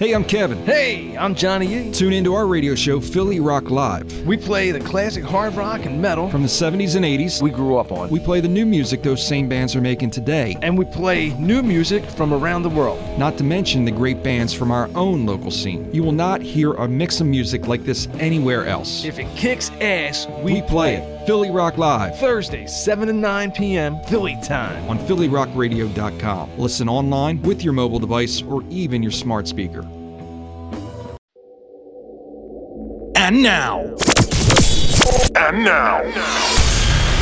Hey, I'm Kevin. Hey, I'm Johnny E. Tune into our radio show, Philly Rock Live. We play the classic hard rock and metal From the 70s and 80s, we grew up on. we play the new music those same bands are making today. and we play new music from around the world. Not to mention the great bands from our own local scene. You will not hear a mix of music like this anywhere else. If it kicks ass, we, we play it. Philly Rock Live Thursday, 7 to 9 p.m. Philly time. on PhillyRockRadio.com. Listen online with your mobile device or even your smart speaker. And now. And now.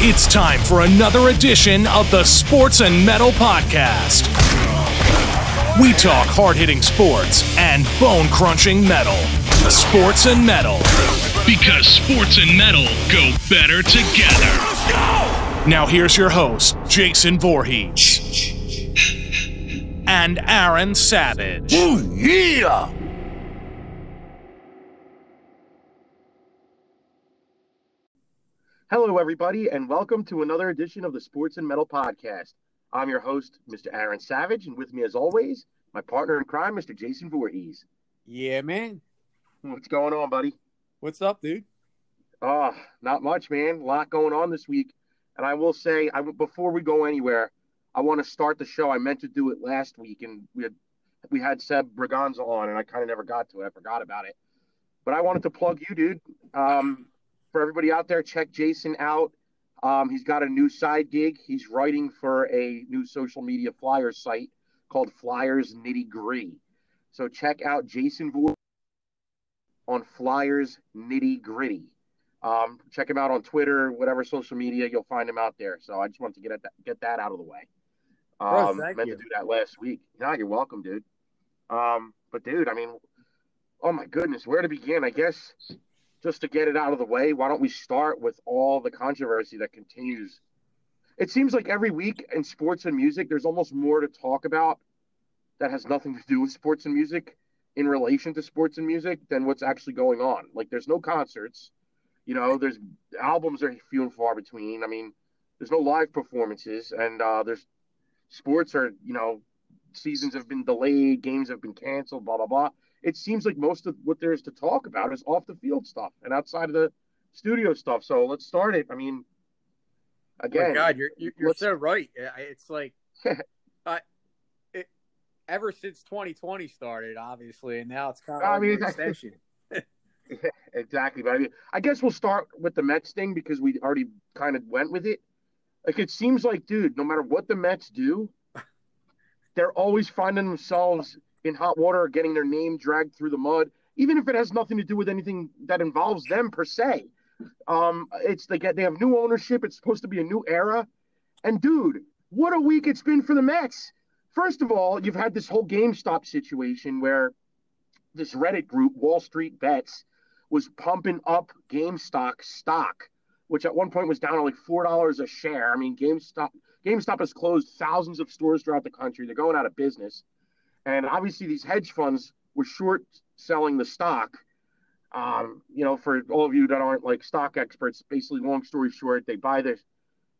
It's time for another edition of the Sports and Metal Podcast. We talk hard hitting sports and bone crunching metal. Sports and Metal. Because sports and metal go better together. Now here's your host, Jason Voorhees. And Aaron Savage. yeah! Hello, everybody, and welcome to another edition of the Sports and Metal Podcast. I'm your host, Mr. Aaron Savage, and with me, as always, my partner in crime, Mr. Jason Voorhees. Yeah, man. What's going on, buddy? What's up, dude? Oh, not much, man. A lot going on this week. And I will say, I, before we go anywhere, I want to start the show. I meant to do it last week, and we had we had Seb Braganza on, and I kind of never got to it. I forgot about it. But I wanted to plug you, dude. Um, for everybody out there, check Jason out. Um, he's got a new side gig. He's writing for a new social media flyer site called Flyers Nitty Gritty. So check out Jason on Flyers Nitty Gritty. Um, check him out on Twitter, whatever social media, you'll find him out there. So I just wanted to get that get that out of the way. Bro, Um, thank meant you. to do that last week. Yeah, you're welcome, dude. Um, but dude, I mean, oh my goodness, where to begin? I guess just to get it out of the way, why don't we start with all the controversy that continues? It seems like every week in sports and music, there's almost more to talk about that has nothing to do with sports and music in relation to sports and music than what's actually going on. Like, there's no concerts, you know, there's albums are few and far between. I mean, there's no live performances, and uh, there's sports are, you know, seasons have been delayed, games have been canceled, blah blah blah. It seems like most of what there is to talk about is off the field stuff and outside of the studio stuff. So let's start it. I mean, Oh again, my God, you're you're, so right. It's like, I, ever since 2020 started, obviously, and now it's kind of I mean, extension. exactly. But I mean, I guess we'll start with the Mets thing because we already kind of went with it. Like it seems like, dude, no matter what the Mets do, they're always finding themselves in hot water or getting their name dragged through the mud, even if it has nothing to do with anything that involves them per se. Um, it's they get they have new ownership. It's supposed to be a new era, and dude, what a week it's been for the Mets. First of all, you've had this whole GameStop situation where this Reddit group, Wall Street Bets, was pumping up GameStop stock, which at one point was down to like four dollars a share. I mean, GameStop GameStop has closed thousands of stores throughout the country. They're going out of business, and obviously these hedge funds were short selling the stock. Um, you know, for all of you that aren't like stock experts, basically, long story short, they buy the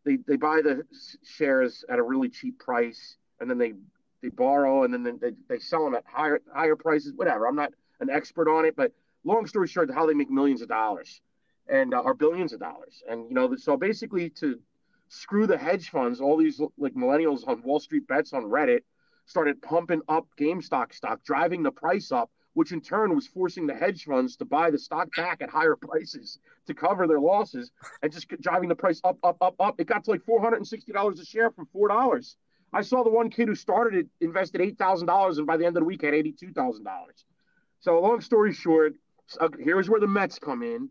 they they buy the shares at a really cheap price, and then they they borrow, and then they, they sell them at higher higher prices. Whatever. I'm not an expert on it, but long story short, how they make millions of dollars and uh, or billions of dollars. And you know, so basically to screw the hedge funds, all these like millennials on Wall Street bets on Reddit started pumping up GameStop stock, driving the price up, which in turn was forcing the hedge funds to buy the stock back at higher prices to cover their losses and just driving the price up, up, up, up. It got to like $460 a share from $4. I saw the one kid who started it invested $8,000 and by the end of the week had $82,000. So long story short, uh, here's where the Mets come in.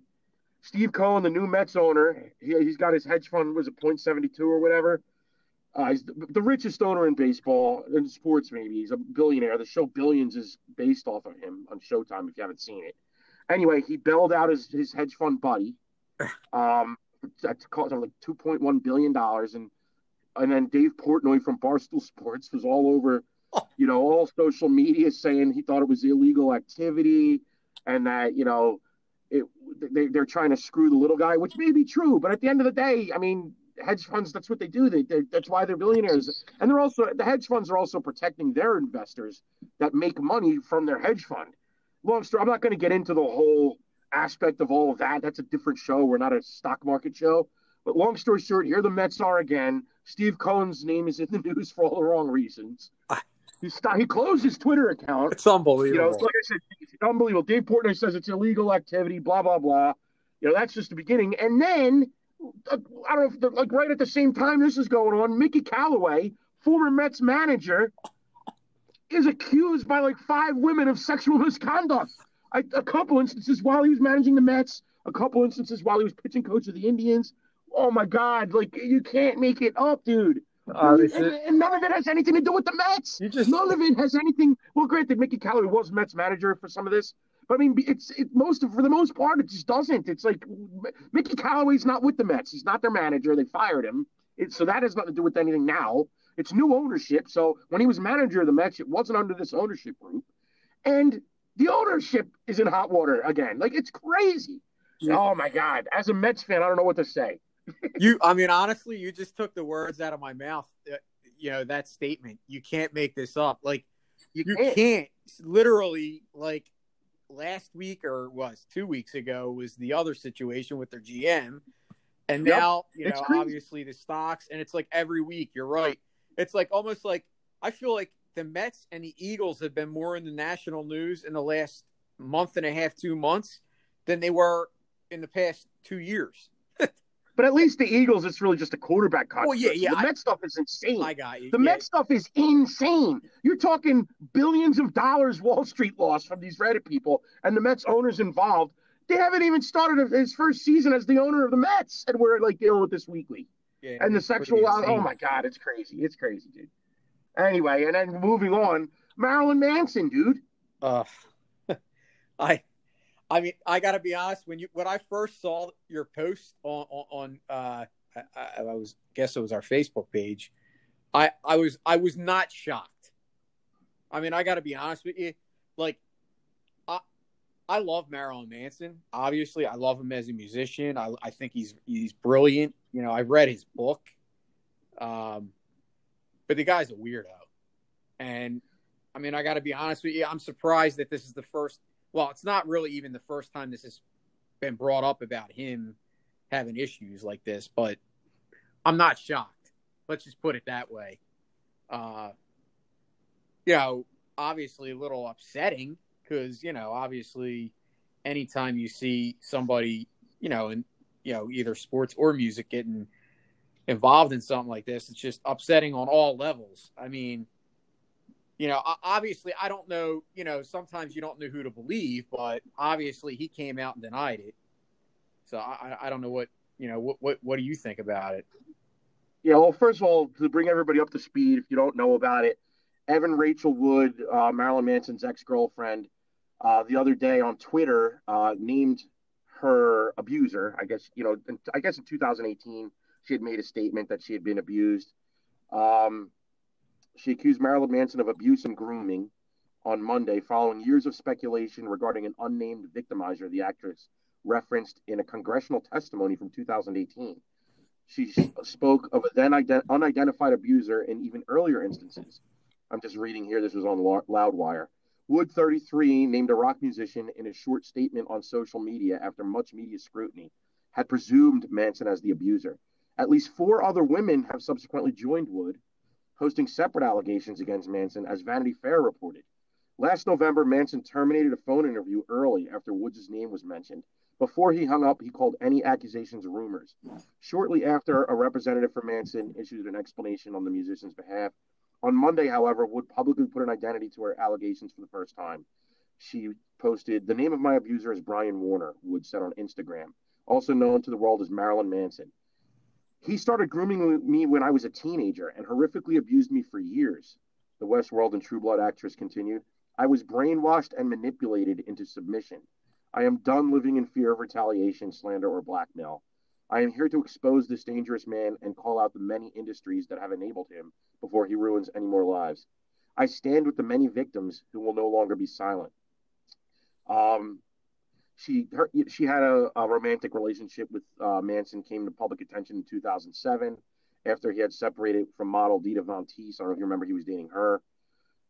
Steve Cohen, the new Mets owner, he, he's got his hedge fund was it Point72 or whatever. Uh, he's the, the richest owner in baseball in sports. Maybe he's a billionaire. The show Billions is based off of him on Showtime. If you haven't seen it, anyway, he bailed out his, his hedge fund buddy. Um, that cost him like 2.1 billion dollars, and and then Dave Portnoy from Barstool Sports was all over, you know, all social media saying he thought it was illegal activity, and that you know, it they, they're trying to screw the little guy, which may be true, but at the end of the day, I mean, hedge funds, that's what they do. They, that's why they're billionaires, and they're also the hedge funds are also protecting their investors that make money from their hedge fund. Long story. I'm not going to get into the whole aspect of all of that. That's a different show. We're not a stock market show. But long story short, here the Mets are again. Steve Cohen's name is in the news for all the wrong reasons. He, st- he closed his Twitter account. It's unbelievable. You know, like I said, it's unbelievable. Dave Portnoy says it's illegal activity, blah, blah, blah. You know, that's just the beginning. And then, uh, I don't know, like right at the same time this is going on, Mickey Callaway, former Mets manager, is accused by like five women of sexual misconduct. I, a couple instances while he was managing the Mets, a couple instances while he was pitching coach of the Indians. Oh my God! Like you can't make it up, dude. Uh, and, and none of it has anything to do with the Mets. You just- none of it has anything. Well, granted, Mickey Callaway was Mets manager for some of this, but I mean, it's it most of for the most part, it just doesn't. It's like Mickey Callaway's not with the Mets. He's not their manager. They fired him. It, so that has nothing to do with anything now. It's new ownership. So when he was manager of the Mets, it wasn't under this ownership group, and the ownership is in hot water again. Like it's crazy. Oh my God! As a Mets fan, I don't know what to say. You i mean honestly you just took the words out of my mouth uh, you know that statement. You can't make this up. Like You you can't. can't. Literally like last week or was two weeks ago was the other situation with their gm and Yep. now you It's know crazy. obviously the stocks and it's like every week. You're right. It's like almost like i feel like the mets and the eagles have been more in the national news in the last month and a half two months than they were in the past two years But at least the Eagles, it's really just a quarterback controversy. Well, yeah, yeah, The I- Mets stuff is insane. i got you The Yeah. Met stuff is insane. You're talking billions of dollars Wall Street loss from these Reddit people and the Mets owners involved. They haven't even started his first season as the owner of the Mets, and we're like dealing with this weekly. Yeah, And the sexual, oh my God, it's crazy. It's crazy, dude. Anyway, and then moving on, Marilyn Manson, dude. Uh, I, I mean, I got to be honest. When you when I first saw your post on on, uh, I, I, I was guess it was our Facebook page. I I was I was not shocked. I mean, I got to be honest with you. Like, I I love Marilyn Manson. Obviously, I love him as a musician. I I think he's he's brilliant. You know, I read his book. Um, but the guy's a weirdo, and I mean, I got to be honest with you. I'm surprised that this is the first. Well, it's not really even the first time this has been brought up about him having issues like this, but I'm not shocked. Let's just put it that way. Uh, you know, obviously a little upsetting because you know, obviously, anytime you see somebody, you know, in you know either sports or music getting involved in something like this, it's just upsetting on all levels. I mean you know, obviously, I don't know. You know, sometimes you don't know who to believe, but obviously, he came out and denied it. So I, I- don't know what you know. What what what do you think about it? Yeah, well, first of all, to bring everybody up to speed, if you don't know about it, Evan Rachel Wood, uh, Marilyn Manson's ex girlfriend, uh, the other day on Twitter uh, named her abuser. I guess you know, I guess in 2018 she had made a statement that she had been abused. Um, she accused Marilyn Manson of abuse and grooming on Monday, following years of speculation regarding an unnamed victimizer, the actress referenced in a congressional testimony from 2018. She spoke of a then unidentified abuser in even earlier instances. I'm just reading here. This was on Loudwire. Wood 33 named a rock musician in a short statement on social media after much media scrutiny had presumed Manson as the abuser. At least four other women have subsequently joined Wood, posting separate allegations against Manson, as Vanity Fair reported. Last November, Manson terminated a phone interview early after Woods' name was mentioned. Before he hung up, he called any accusations rumors. Shortly after, a representative for Manson issued an explanation on the musician's behalf. On Monday, however, Wood publicly put an identity to her allegations for the first time. She posted, The name of my abuser is Brian Warner, Wood said on Instagram, also known to the world as Marilyn Manson. He started grooming me when I was a teenager and horrifically abused me for years. The Westworld and True Blood actress continued. I was brainwashed and manipulated into submission. I am done living in fear of retaliation, slander, or blackmail. I am here to expose this dangerous man and call out the many industries that have enabled him before he ruins any more lives. I stand with the many victims who will no longer be silent. Um, she her, she had a, a romantic relationship with uh, Manson. Came to public attention in 2007 after he had separated from model Dita Von Teese. I don't know if you remember, he was dating her.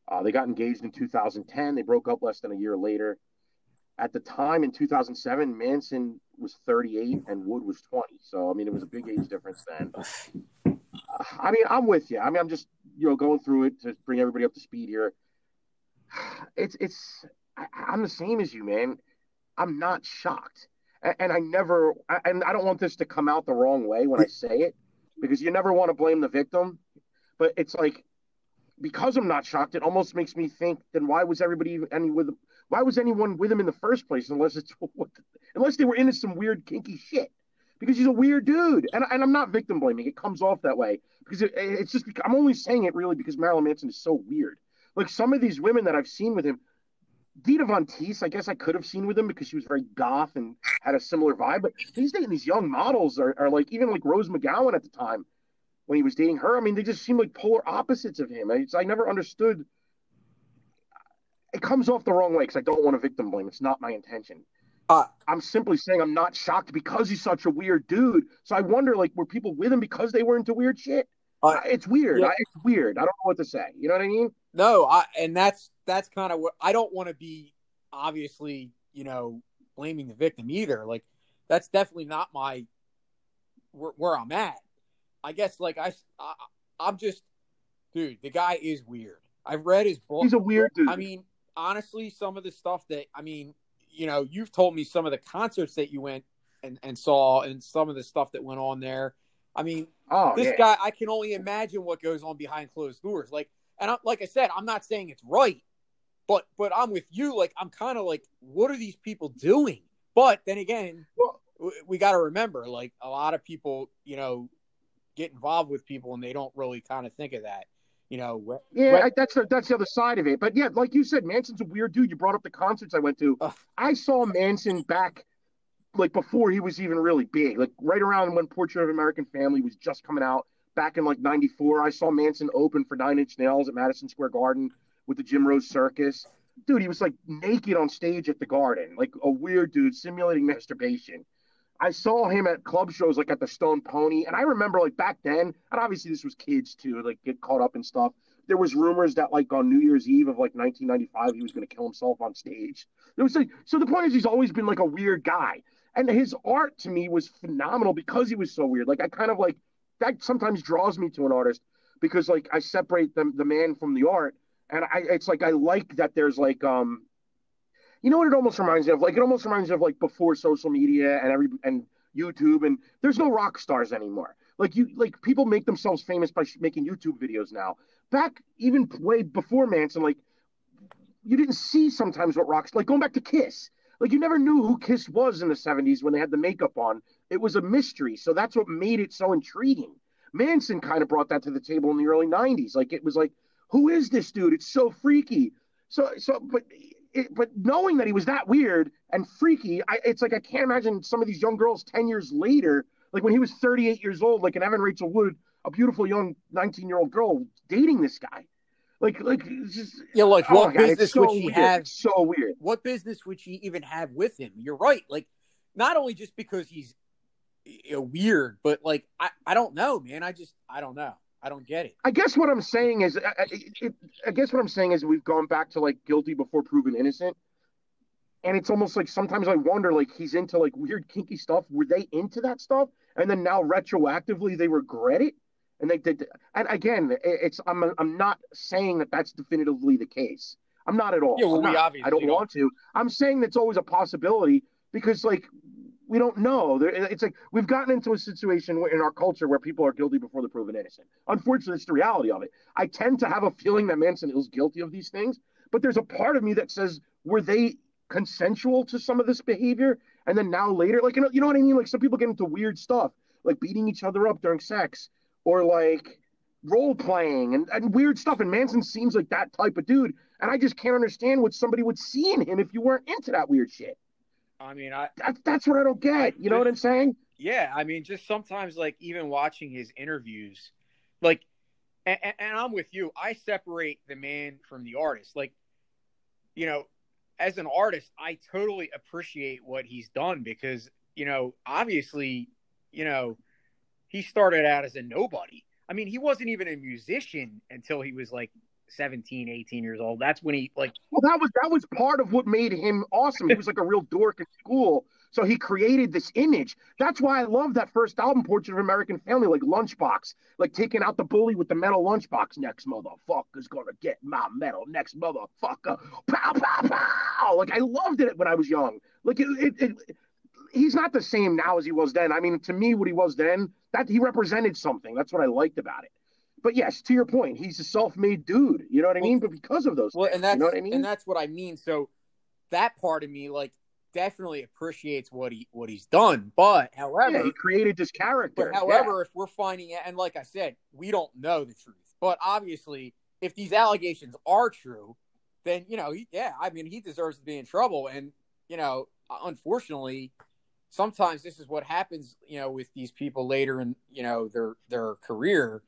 Uh, they got engaged in 2010. They broke up less than a year later. At the time in 2007, Manson was 38 and Wood was 20. So I mean, it was a big age difference then. Uh, I mean, I'm with you. I mean, I'm just you know going through it to bring everybody up to speed here. It's it's I, I'm the same as you, man. I'm not shocked, and, and I never and I don't want this to come out the wrong way when I say it because you never want to blame the victim, but it's like because I'm not shocked, it almost makes me think then why was everybody any with why was anyone with him in the first place unless it's unless they were into some weird kinky shit? Because he's a weird dude and, and I'm not victim blaming. It comes off that way because it, it's just I'm only saying it really because Marilyn Manson is so weird. Like some of these women that I've seen with him Dita Von Teese, I guess I could have seen with him because she was very goth and had a similar vibe. But he's dating these young models, are, are like even like Rose McGowan at the time when he was dating her. I mean, they just seem like polar opposites of him. I, I never understood. It comes off the wrong way because I don't want to victim blame. It's not my intention. Uh, I'm simply saying I'm not shocked because he's such a weird dude. So I wonder, like, were people with him because they were into weird shit? Uh, it's weird. yeah. I, it's weird. I don't know what to say. You know what I mean? No, I and that's that's kind of what I don't want to be obviously, you know, blaming the victim either. Like that's definitely not my where, where I'm at. I guess like I, I I'm just dude, the guy is weird. I've read his book. He's a weird dude. I mean, honestly, some of the stuff that I mean, you know, you've told me some of the concerts that you went and, and saw and some of the stuff that went on there. I mean, oh, this yeah. guy, I can only imagine what goes on behind closed doors. Like, and I, like I said, I'm not saying it's right, but but I'm with you. Like, I'm kind of like, what are these people doing? But then again, Well- we got to remember, like, a lot of people, you know, get involved with people and they don't really kind of think of that. You know, Yeah. I, that's the that's the other side of it. But yeah, like you said, Manson's a weird dude. You brought up the concerts I went to. Ugh. I saw Manson back like before he was even really big, like right around when Portrait of American Family was just coming out back in like '94. I saw Manson open for Nine Inch Nails at Madison Square Garden with the Jim Rose Circus. Dude, he was like naked on stage at the Garden, like a weird dude simulating masturbation. I saw him at club shows like at the Stone Pony, and I remember like back then, and obviously this was kids too, like get caught up in stuff. There was rumors that like on New Year's Eve of like 1995, he was going to kill himself on stage. There was like, so the point is, he's always been like a weird guy, and his art to me was phenomenal because he was so weird. Like I kind of like that sometimes draws me to an artist because like I separate the the man from the art, and I it's like I like that there's like um you know what it almost reminds me of? Like it almost reminds me of like before social media and every and YouTube and there's no rock stars anymore. Like you like people make themselves famous by sh- making YouTube videos now. Back even way before Manson, like you didn't see sometimes what rocks like going back to Kiss. Like you never knew who Kiss was in the 70s when they had the makeup on. It was a mystery. So that's what made it so intriguing. Manson kind of brought that to the table in the early 90s. Like it was like, who is this dude? It's so freaky. So so but it, but knowing that he was that weird and freaky, I, it's like I can't imagine some of these young girls 10 years later, like when he was 38 years old, like an Evan Rachel Wood, a beautiful young 19 year old girl dating this guy. Like, like, it's just, yeah, like oh what God, business so would she weird. have? It's so weird. What business would she even have with him? You're right. Like, not only just because he's you know, weird, but like, I, I don't know, man. I just, I don't know. I don't get it. I guess what I'm saying is, I, I, it, I guess what I'm saying is we've gone back to like guilty before proven innocent. And it's almost like sometimes I wonder, like he's into like weird kinky stuff. Were they into that stuff, and then now retroactively they regret it, and they did. And again, it- it's I'm I'm not saying that that's definitively the case. I'm not at all. Yeah, well, we obviously I don't don't. want to. I'm saying that's always a possibility because like we don't know. It's like we've gotten into a situation in our culture where people are guilty before they're proven innocent. Unfortunately, it's the reality of it. I tend to have a feeling that Manson is guilty of these things, but there's a part of me that says, were they consensual to some of this behavior? And then now later, like you know, you know what I mean? Like some people get into weird stuff, like beating each other up during sex, or like role playing and, and weird stuff. And Manson seems like that type of dude. And I just can't understand what somebody would see in him if you weren't into that weird shit. I mean, I, That's that's what I don't get. You know what I'm saying? yeah, I mean, just sometimes, like, even watching his interviews, like, and, and I'm with you. I separate the man from the artist. Like, you know, as an artist, I totally appreciate what he's done because, you know, obviously, you know, he started out as a nobody. I mean, he wasn't even a musician until he was like 17, 18 years old. That's when he like Well, that was that was part of what made him awesome. He was like a real dork at school. So he created this image. That's why I love that first album, Portrait of American Family, like Lunchbox, like taking out the bully with the metal lunchbox. Next motherfucker's gonna get my metal. Next motherfucker, pow pow pow. Like I loved it when I was young. Like it, it, it he's not the same now as he was then. I mean, to me, what he was then, that he represented something. That's what I liked about it. But yes, to your point, he's a self-made dude. You know what I mean? But because of those, well, things, and that's you know what I mean? and that's what I mean. So that part of me, like, definitely appreciates what he what he's done. But however, yeah, he created this character. But however, if we're finding it, and like I said, we don't know the truth. But obviously, if these allegations are true, then you know, he, yeah, I mean, he deserves to be in trouble. And you know, unfortunately, sometimes this is what happens. You know, with these people later in you know their their career.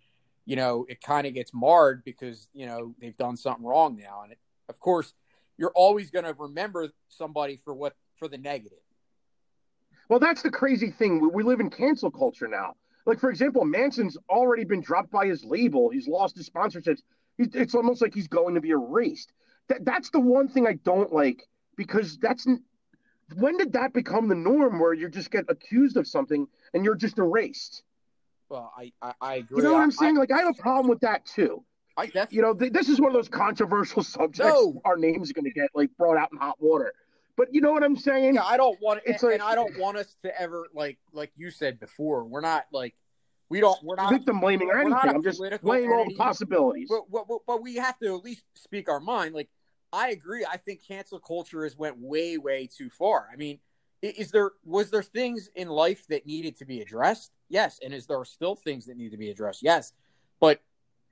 You know, it kind of gets marred because you know they've done something wrong now, and it, of course, you're always going to remember somebody for what for the negative. Well, that's the crazy thing. We, live in cancel culture now. Like, for example, Manson's already been dropped by his label. He's lost his sponsorships. It's almost like he's going to be erased. That, that's the one thing I don't like because that's when did that become the norm where you just get accused of something and you're just erased? Well, I I, I agree. You know what I'm saying? I, like, I have a problem with that too. I definitely, You know, th- this is one of those controversial subjects. No. Our names are going to get like brought out in hot water. But you know what I'm saying? yeah, I don't want It's and, like- and I don't want us to ever like like you said before. We're not like we don't we're not victim blaming or anything. I'm just weighing all the possibilities. but, but, but, we have to at least speak our mind. Like I agree. I think cancel culture has went way way too far. I mean, is there was there things in life that needed to be addressed? Yes, and is there still things that need to be addressed? Yes, but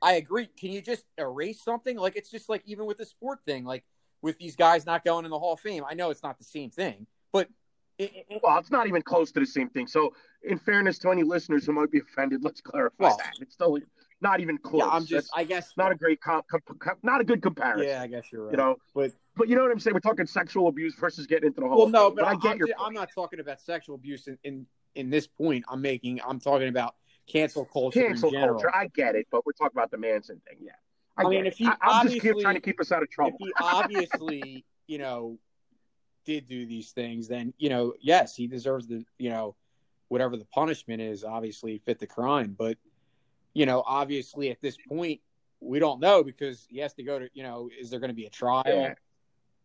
I agree. Can you just erase something? Like it's just like even with the sport thing, like with these guys not going in the Hall of Fame. I know it's not the same thing, but it, it, Well, it's not even close to the same thing. So, in fairness to any listeners who might be offended, let's clarify Well- that it's still not even close. yeah, I'm just. That's I guess not a great comp, comp, comp- not a good comparison. Yeah, I guess you're right. You know, but but you know what I'm saying? We're talking sexual abuse versus getting into the whole. well, no, thing. but I I'm, get your. I'm, point. I'm not talking about sexual abuse in, in in this point. I'm making. I'm talking about cancel culture cancel culture. I get it, but we're talking about the Manson thing. Yeah, I, I mean, if he I, I'm just trying to keep us out of if trouble. he obviously, you know, did do these things, then you know, yes, he deserves the, you know, whatever the punishment is. Obviously, fit the crime, but you know, obviously, at this point, we don't know because he has to go to, you know, is there going to be a trial? Yeah.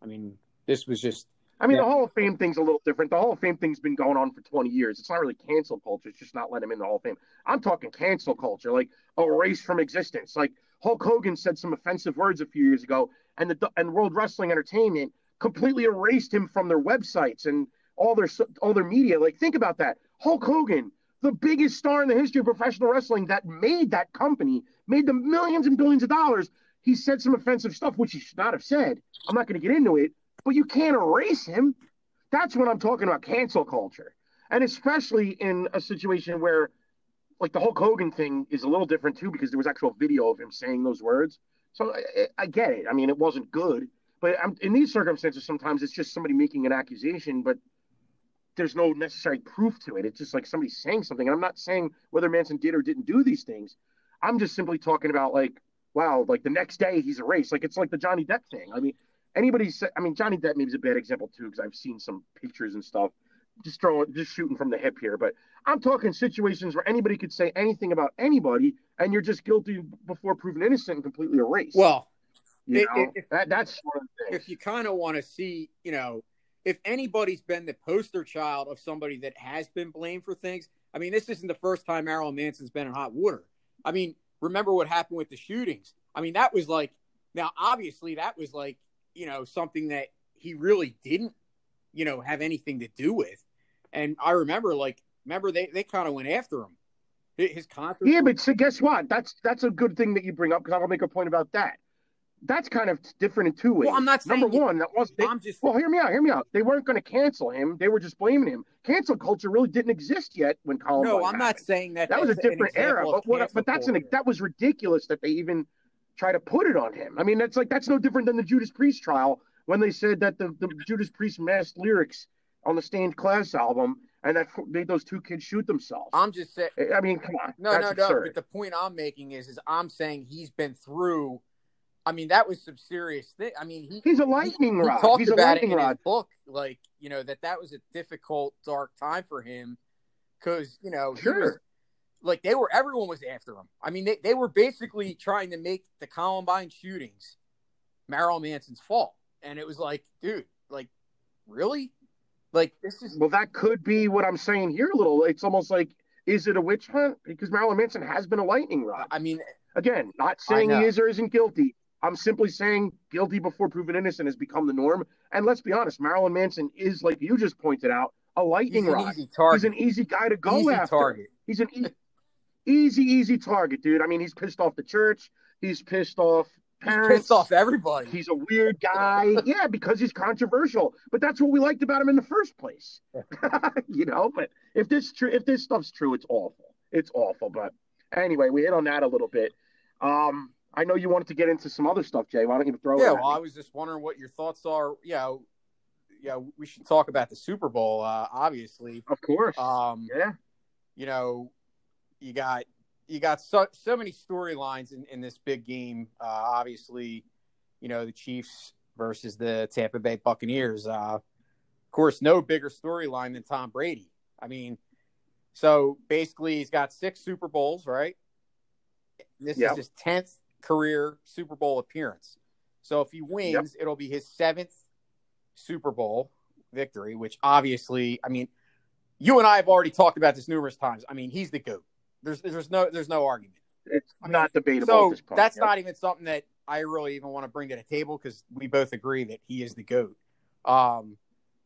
I mean, this was just I mean, Yeah. the Hall of Fame thing's a little different. The Hall of Fame thing's been going on for 20 years. It's not really cancel culture. It's just not letting him in the Hall of Fame. I'm talking cancel culture, like erased from existence. Like Hulk Hogan said some offensive words a few years ago, and the and World Wrestling Entertainment completely erased him from their websites and all their all their media. Like, think about that. Hulk Hogan, the biggest star in the history of professional wrestling, that made that company, made the millions and billions of dollars. He said some offensive stuff, which he should not have said. I'm not going to get into it but you can't erase him. That's what I'm talking about cancel culture. And especially in a situation where, like, the Hulk Hogan thing is a little different too, because there was actual video of him saying those words. So I, I get it. I mean, it wasn't good. But I'm, in these circumstances, sometimes it's just somebody making an accusation, but there's no necessary proof to it. It's just like somebody saying something. And I'm not saying whether Manson did or didn't do these things. I'm just simply talking about, like, wow, like the next day he's erased. Like, it's like the Johnny Depp thing. I mean, anybody say, I mean, Johnny Depp maybe is a bad example too, because I've seen some pictures and stuff. Just throwing, just shooting from the hip here, but I'm talking situations where anybody could say anything about anybody, and you're just guilty before proven innocent and completely erased. well, you know? it- that that's one of the if you kind of want to see, you know, if anybody's been the poster child of somebody that has been blamed for things, I mean, this isn't the first time Marilyn Manson's been in hot water. I mean, remember what happened with the shootings? I mean, that was like, now obviously that was like, you know, something that he really didn't, you know, have anything to do with. And I remember, like, remember they, they kind of went after him. His concert. Yeah, but so guess what? That's that's a good thing that you bring up because I'll make a point about that. That's kind of different in two ways. Well, I'm not saying number you- one that was they, I'm just Well, hear me out. Hear me out. They weren't going to cancel him. They were just blaming him. Cancel culture really didn't exist yet when Columbine. no, I'm not saying that That was a different era. But what? But that's an that was ridiculous that they even try to put it on him. I mean, that's like that's no different than the Judas Priest trial when they said that the, the Judas Priest masked lyrics on the Stained Class album and that made those two kids shoot themselves. I'm just saying. I mean, come on. No, no, no. But the point I'm making is, is I'm saying he's been through. I mean, that was some serious thing. I mean, he He's a lightning he rod. talked He's a about it lightning in his book, like you know that that was a difficult, dark time for him because you know he was Sure. like they were everyone was after him. I mean, they, they were basically trying to make the Columbine shootings Marilyn Manson's fault, and it was like, dude, like really, like this is Well, that could be what I'm saying here a little. It's almost like, is it a witch hunt? Because Marilyn Manson has been a lightning rod. I mean, Again, not saying he is or isn't guilty. I'm simply saying guilty before proven innocent has become the norm. And let's be honest, Marilyn Manson is, like you just pointed out, a lightning he's an rod. easy target. He's an easy guy to go Easy after. target. He's an e- easy, easy target, dude. I mean, he's pissed off the church. He's pissed off He's parents. pissed off everybody. He's a weird guy. yeah, because he's controversial. But that's what we liked about him in the first place. you know, but if this true if this stuff's true, it's awful. It's awful. But anyway, we hit on that a little bit. Um, I know you wanted to get into some other stuff, Jay. Why don't you throw it? Yeah, well? I was just wondering what your thoughts are. Yeah, yeah, we should talk about the Super Bowl. Uh, obviously, of course. um, yeah. you know, you got you got so so many storylines in, in this big game. Uh, obviously, you know the Chiefs versus the Tampa Bay Buccaneers. Uh, of course, no bigger storyline than Tom Brady. I mean, so basically, he's got six Super Bowls, right? This Yep. is his tenth career Super Bowl appearance. So if he wins, it'll be his seventh Super Bowl victory. Which obviously, I mean, you and I have already talked about this numerous times. I mean, he's the goat. There's there's no there's no argument. It's I mean, not debatable at So point. that's Yep. not even something that I really even want to bring to the table because we both agree that he is the goat. Um,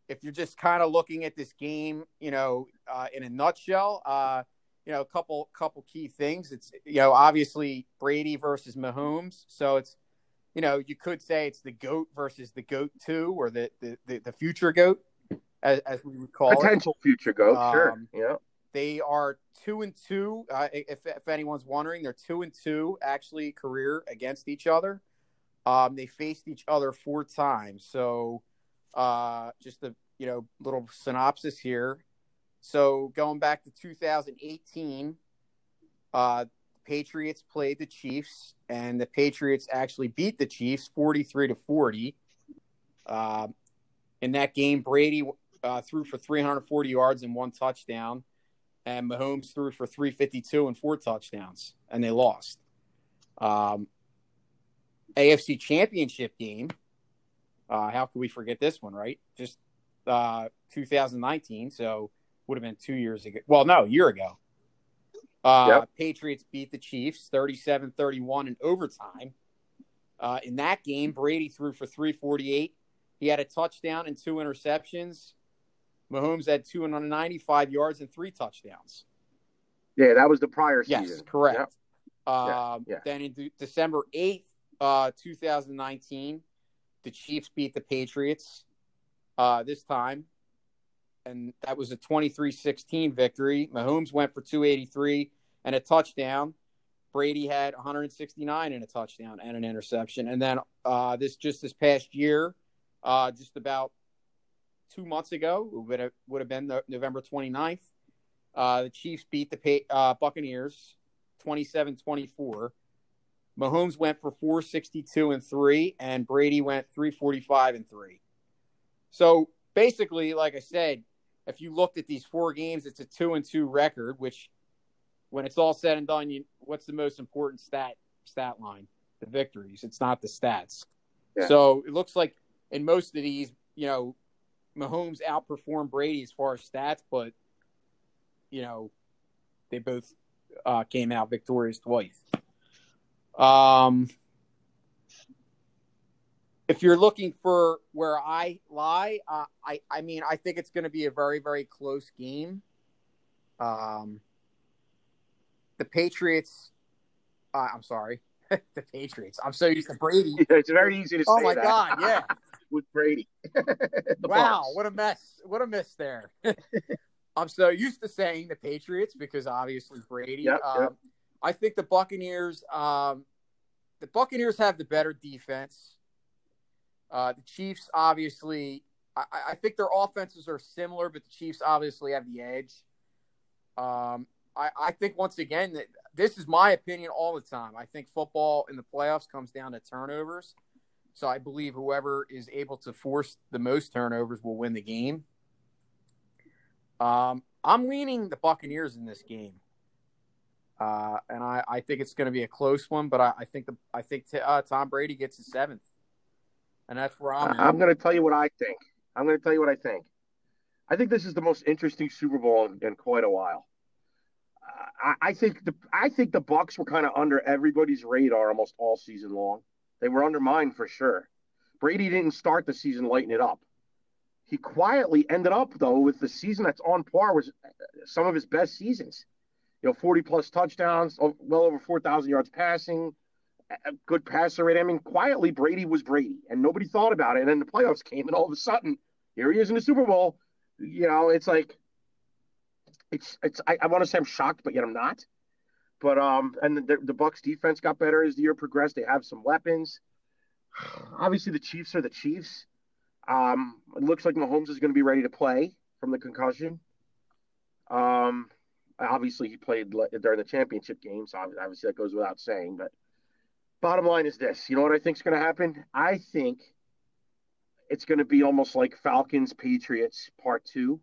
if you're just kind of looking at this game, you know, uh, in a nutshell, uh, you know, a couple couple key things. It's you know, obviously Brady versus Mahomes, so it's you know, you could say it's the goat versus the goat two or the the the, the future goat, as, as we would call it. potential future goat. sure. Um, Yeah. They are two and two. Uh, if, if anyone's wondering, they're two and two actually career against each other. Um, they faced each other four times. So, uh, just a you know little synopsis here. So going back to 2018, uh, Patriots played the Chiefs, and the Patriots actually beat the Chiefs 43 to 40. Um, in that game, Brady uh, threw for 340 yards and one touchdown, and Mahomes threw for 352 and four touchdowns, and they lost. Um, AFC Championship game. Uh, how could we forget this one, right? Just uh, 2019, so would have been two years ago. Well, no, a year ago. Uh, Yep. Patriots beat the Chiefs 37 31 in overtime. Uh, in that game, Brady threw for 348. He had a touchdown and two interceptions. Mahomes had 295 yards and three touchdowns. Yeah, that was the prior Yes, season. correct. Yep. Um, yeah. Then in de- December 8th, uh, 2019, the Chiefs beat the Patriots uh, this time. And that was a 23 16 victory. Mahomes went for 283 and a touchdown. Brady had 169 and a touchdown and an interception. And then uh, this just this past year, uh, just about two months ago, it would have, would have been the, November 29th, uh, the Chiefs beat the uh, Buccaneers 27 24. Mahomes went for 462 and three, and Brady went 345 and three. So basically, like I said, if you looked at these four games, it's a two and two record, which when it's all said and done, you, what's the most important stat stat line? The victories. It's not the stats. Yeah. So it looks like in most of these, you know, Mahomes outperformed Brady as far as stats, but you know, they both uh, came out victorious twice. Um, if you're looking for where I lie, uh, I I mean I think it's going to be a very very close game. Um, the Patriots. Uh, I'm sorry, the Patriots. I'm so used to Brady. it's very easy to say Oh my that God! Yeah. with Brady. Wow, what a mess! What a miss there. I'm so used to saying the Patriots because obviously Brady. Yep, um, yep. I think the Buccaneers. Um, the Buccaneers have the better defense. Uh, the Chiefs obviously, I, I think their offenses are similar, but the Chiefs obviously have the edge. Um, I, I think once again that this is my opinion all the time. I think football in the playoffs comes down to turnovers. So I believe whoever is able to force the most turnovers will win the game. Um, I'm leaning the Buccaneers in this game, uh, and I, I, think it's going to be a close one. But I, I think the I think t- uh, Tom Brady gets his seventh, and that's where I'm. I'm going to tell you what I think. I'm going to tell you what I think. I think this is the most interesting Super Bowl in, in quite a while. Uh, I, I, think the I think the Bucs were kind of under everybody's radar almost all season long. They were under mine for sure. Brady didn't start the season lighting it up. He quietly ended up though with the season that's on par with some of his best seasons. You know, 40 plus touchdowns, well over 4,000 yards passing, a good passer rate. I mean, quietly Brady was Brady, and nobody thought about it. And then the playoffs came, and all of a sudden, here he is in the Super Bowl. You know, it's like, it's it's. I, I want to say I'm shocked, but yet I'm not. But um, and the, the Bucs defense got better as the year progressed. They have some weapons. Obviously, the Chiefs are the Chiefs. Um, it looks like Mahomes is going to be ready to play from the concussion. Um, obviously, he played during the championship game, so obviously that goes without saying. But bottom line is this: you know what I think is going to happen? I think it's going to be almost like Falcons Patriots Part Two.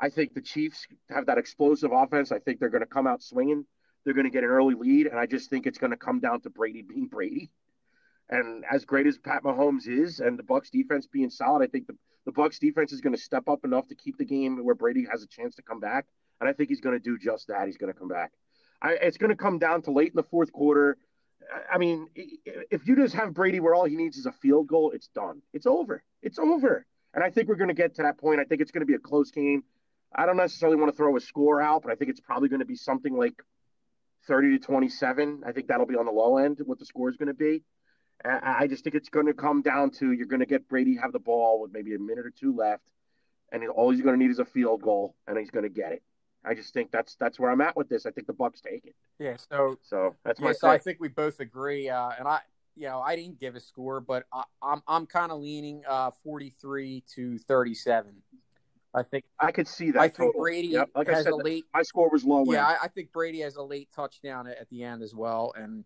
I think the Chiefs have that explosive offense. I think they're going to come out swinging. They're going to get an early lead, and I just think it's going to come down to Brady being Brady. And as great as Pat Mahomes is, and the Bucs defense being solid, I think the, the Bucs defense is going to step up enough to keep the game where Brady has a chance to come back. And I think he's going to do just that. He's going to come back. I, it's going to come down to late in the fourth quarter. I mean, if you just have Brady where all he needs is a field goal, it's done. It's over. It's over. And I think we're going to get to that point. I think it's going to be a close game. I don't necessarily want to throw a score out, but I think it's probably going to be something like 30 to 27. I think that'll be on the low end what the score is going to be. I just think it's going to come down to you're going to get Brady have the ball with maybe a minute or two left, and all he's going to need is a field goal, and he's going to get it. I just think that's that's where I'm at with this. I think the Bucs take it. Yeah. So so that's my. Yeah, so I think we both agree, uh, and I you know I didn't give a score, but I, am I'm, I'm kind of leaning uh, 43 to 37. I think I could see that. I think. Brady yep. like has said, a late. My score was low. Yeah, I, I, think Brady has a late touchdown at, at the end as well, and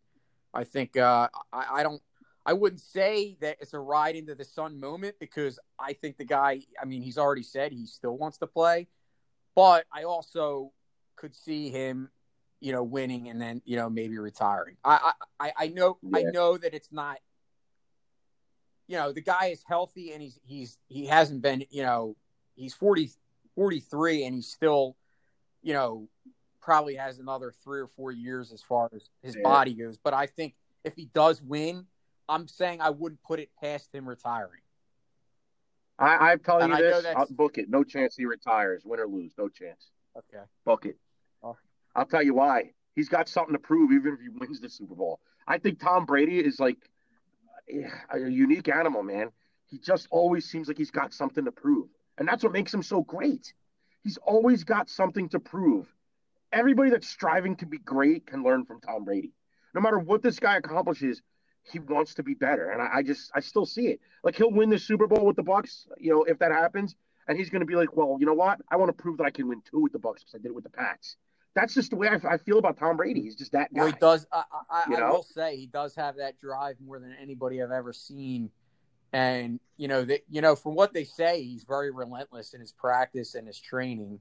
I think uh, I, I don't I wouldn't say that it's a ride into the sun moment because I think the guy, I mean, he's already said he still wants to play, but I also could see him, you know, winning and then, you know, maybe retiring. I I, I know yeah. I know that it's not you know, the guy is healthy and he's he's he hasn't been, you know, he's 40 43 and he's still, you know, probably has another 3 or 4 years as far as his yeah. body goes, but I think if he does win, I'm saying I wouldn't put it past him retiring. I, I'm telling and you this, I'll book it. No chance he retires, win or lose. No chance. Okay. Book it. Oh. I'll tell you why. He's got something to prove, even if he wins the Super Bowl. I think Tom Brady is like eh, a unique animal, man. He just always seems like he's got something to prove. And that's what makes him so great. He's always got something to prove. Everybody that's striving to be great can learn from Tom Brady. No matter what this guy accomplishes, he wants to be better, and I, I, just I still see it. Like he'll win the Super Bowl with the Bucs, you know, if that happens, and he's going to be like, well, you know what? I want to prove that I can win two with the Bucs because I did it with the Pats. That's just the way I, I feel about Tom Brady. He's just that guy. Well, he does. I, I, I will say he does have that drive more than anybody I've ever seen. And you know that you know from what they say, he's very relentless in his practice and his training.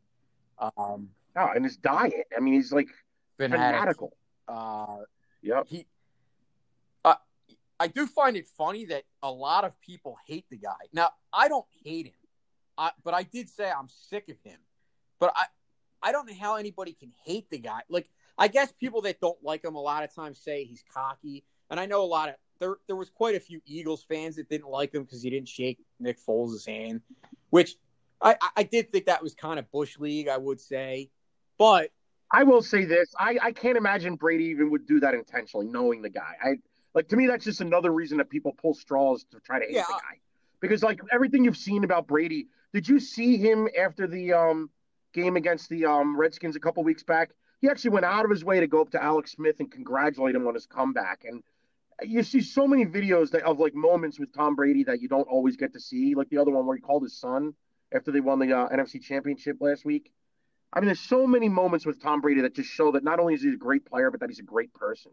Um, oh, and his diet. I mean, he's like fanatical. Uh, yep. He I do find it funny that a lot of people hate the guy. Now, I don't hate him, I, but I did say I'm sick of him. But I, I don't know how anybody can hate the guy. Like, I guess people that don't like him a lot of times say he's cocky, and I know a lot of there. There was quite a few Eagles fans that didn't like him because he didn't shake Nick Foles' hand, which I, I did think that was kind of bush league. I would say, but I will say this: I, I can't imagine Brady even would do that intentionally, knowing the guy. I like to me, that's just another reason that people pull straws to try to hate yeah. the guy. Because like everything you've seen about Brady, did you see him after the um, game against the um, Redskins a couple weeks back? He actually went out of his way to go up to Alex Smith and congratulate him on his comeback. And you see so many videos that of like moments with Tom Brady that you don't always get to see, like the other one where he called his son after they won the uh, NFC Championship last week. I mean, there's so many moments with Tom Brady that just show that not only is he a great player, but that he's a great person.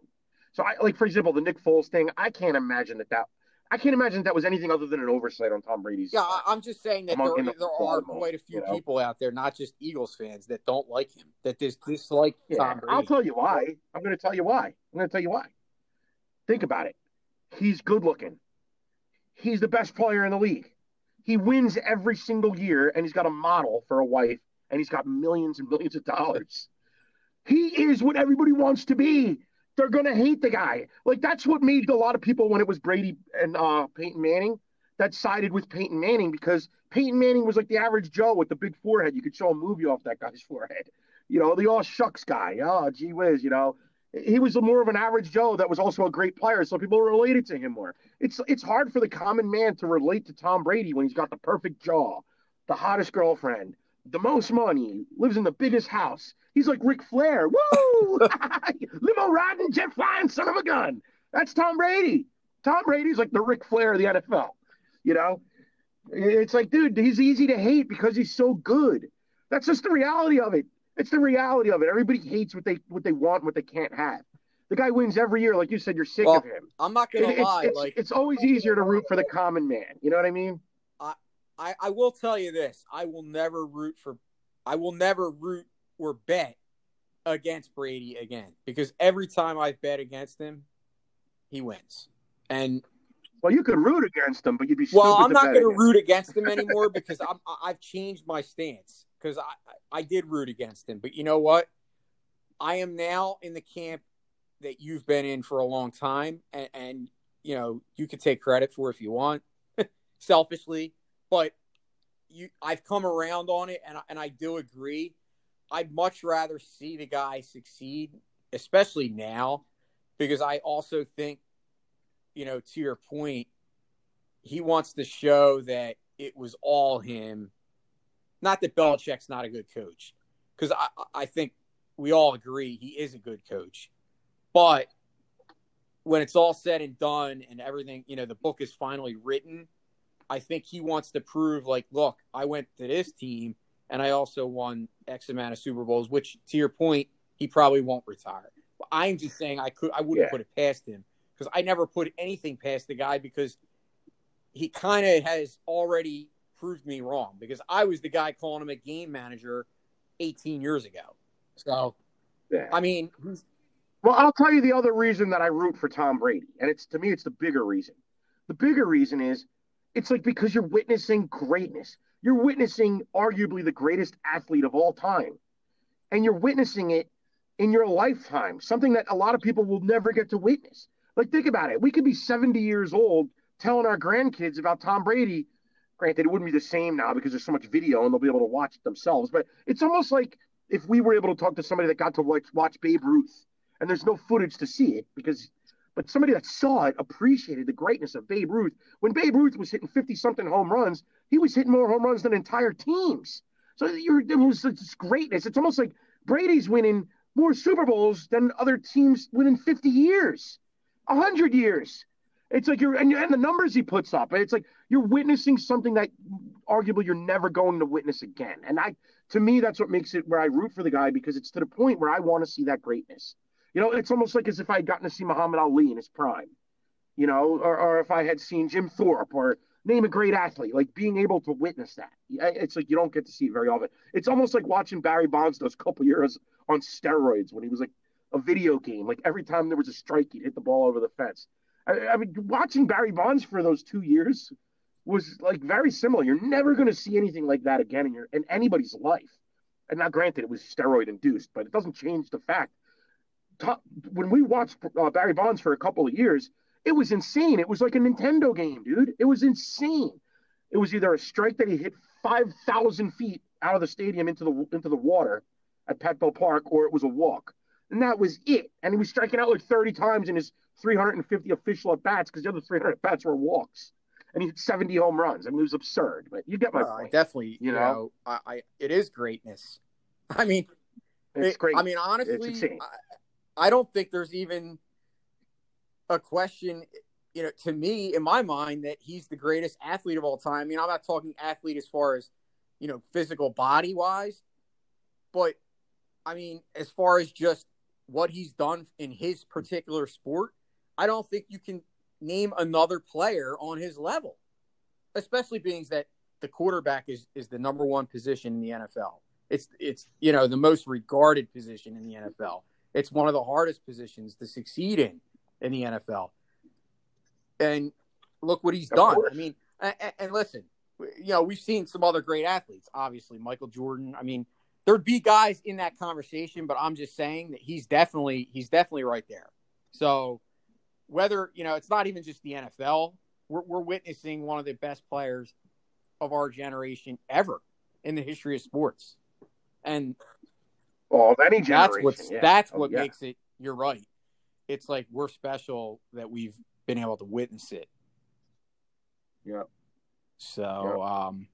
So, I like for example, the Nick Foles thing. I can't imagine that that I can't imagine that was anything other than an oversight on Tom Brady's. Yeah, I'm just saying that there, the there are quite a few you know? people out there, not just Eagles fans, that don't like him, that dis- dislike Yeah, Tom Brady. I'll tell you why. I'm going to tell you why. I'm going to tell you why. Think about it. He's good looking. He's the best player in the league. He wins every single year, and he's got a model for a wife, and he's got millions and millions of dollars. He is what everybody wants to be. They're to hate the guy. Like, that's what made a lot of people when it was Brady and uh, Peyton Manning that sided with Peyton Manning because Peyton Manning was like the average Joe with the big forehead. You could show a movie off that guy's forehead. You know, the all shucks guy. Oh, gee whiz, you know. He was more of an average Joe that was also a great player, so people related to him more. It's it's hard for the common man to relate to Tom Brady when he's got the perfect jaw, the hottest girlfriend, the most money, lives in the biggest house. He's like Ric Flair. Woo! Limo riding, jet flying, son of a gun. That's Tom Brady. Tom Brady's like the Ric Flair of the NFL. You know, it's like, dude, he's easy to hate because he's so good. That's just the reality of it. It's the reality of it. Everybody hates what they what they want, what they can't have. The guy wins every year, like you said. You're sick Well, of him. I'm not gonna it's, lie, it's, like it's always easier to root for the common man. You know what I mean? I, I will tell you this: I will never root for, I will never root or bet against Brady again because every time I bet against him, he wins. And Well, you could root against him, but you'd be stupid. well, I'm not going to root against him anymore because I'm, I- I've changed my stance because I, I I did root against him, but you know what? I am now in the camp that you've been in for a long time, and, and you know you can take credit for if you want, selfishly, but you I've come around on it, and I- and I do agree. I'd much rather see the guy succeed, especially now, because I also think, you know, to your point, he wants to show that it was all him. Not that Belichick's not a good coach, because I, I think we all agree he is a good coach. But when it's all said and done and everything, you know, the book is finally written, I think he wants to prove, like, look, I went to this team and I also won X amount of Super Bowls, which to your point, he probably won't retire. But I'm just saying I could I wouldn't Yeah. put it past him because I never put anything past the guy because he kind of has already proved me wrong because I was the guy calling him a game manager 18 years ago. So Yeah. I mean, Well, I'll tell you the other reason that I root for Tom Brady, and it's to me, it's the bigger reason. The bigger reason is it's like because you're witnessing greatness. You're witnessing arguably the greatest athlete of all time, and you're witnessing it in your lifetime, something that a lot of people will never get to witness. Like, think about it. We could be 70 years old telling our grandkids about Tom Brady. Granted, it wouldn't be the same now because there's so much video and they'll be able to watch it themselves. But it's almost like if we were able to talk to somebody that got to watch, watch Babe Ruth and there's no footage to see it because but somebody that saw it appreciated the greatness of Babe Ruth. When Babe Ruth was hitting 50 something home runs, he was hitting more home runs than entire teams. So you're, it was this greatness. It's almost like Brady's winning more Super Bowls than other teams within 50 years, 100 years. It's like you're, and, and the numbers he puts up, it's like you're witnessing something that arguably you're never going to witness again. And I, to me, that's what makes it where I root for the guy because it's to the point where I want to see that greatness. You know, it's almost like as if I had gotten to see Muhammad Ali in his prime, you know, or, or if I had seen Jim Thorpe or name a great athlete, like being able to witness that. It's like you don't get to see it very often. It's almost like watching Barry Bonds those couple years on steroids when he was like a video game. Like every time there was a strike, he'd hit the ball over the fence. I, I mean, watching Barry Bonds for those two years was like very similar. You're never going to see anything like that again in your in anybody's life. And now, granted, it was steroid induced, but it doesn't change the fact. To- when we watched uh, Barry Bonds for a couple of years, it was insane. It was like a Nintendo game, dude. It was insane. It was either a strike that he hit five thousand feet out of the stadium into the into the water at Bell Park, or it was a walk, and that was it. And he was striking out like thirty times in his 350 official at bats because the other 300 at bats were walks, and he hit 70 home runs. I mean, it was absurd. But you get my uh, point. definitely, You know? know, I, I it is greatness. I mean, It's it- great. I mean, honestly, insane. I, I don't think there's even a question, you know, to me in my mind that he's the greatest athlete of all time. I mean, I'm not talking athlete as far as you know physical body wise, but I mean as far as just what he's done in his particular sport, I don't think you can name another player on his level, especially being that the quarterback is is the number one position in the NFL. It's it's you know the most regarded position in the NFL. It's one of the hardest positions to succeed in in the NFL. And look what he's done. I mean, and, and listen, you know, we've seen some other great athletes. Obviously, Michael Jordan. I mean, there'd be guys in that conversation, but I'm just saying that he's definitely he's definitely right there. So whether you know, it's not even just the NFL. We're, we're witnessing one of the best players of our generation ever in the history of sports, and well, of any that's generation. what's yeah. that's Oh, what yeah. makes it. You're right. It's like we're special that we've been able to witness it. Yeah. So, um,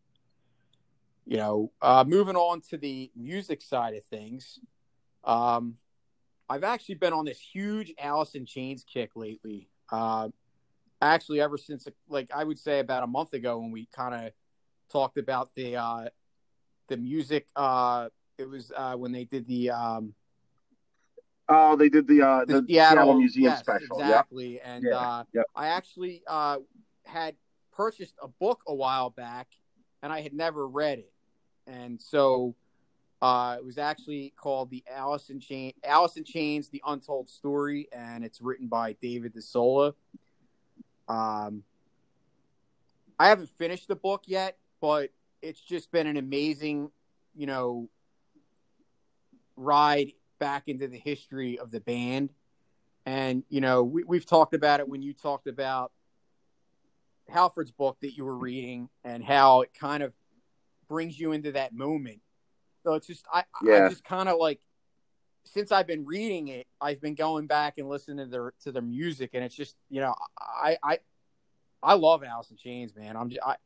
you know, uh, moving on to the music side of things, um, I've actually been on this huge Alice in Chains kick lately. Uh, actually, ever since like I would say about a month ago when we kind of talked about the uh, the music. Uh, it was uh, when they did the um, Oh, they did the uh, the, Seattle, Museum yes, special. Yeah. Exactly. And Yeah, uh, yep. I actually uh, had purchased a book a while back, and I had never read it, and so uh, it was actually called the Alice in Chain Alice in Chains: The Untold Story, and it's written by David de Sola. Um, I haven't finished the book yet, but it's just been an amazing, you know, ride back into the history of the band. And, you know, we, we've talked about it when you talked about Halford's book that you were reading and how it kind of brings you into that moment. So it's just, I, I Yeah. just kind of like, since I've been reading it, I've been going back and listening to their, to their music. And it's just, you know, I, I, I love Alice in Chains, man. I'm just, I,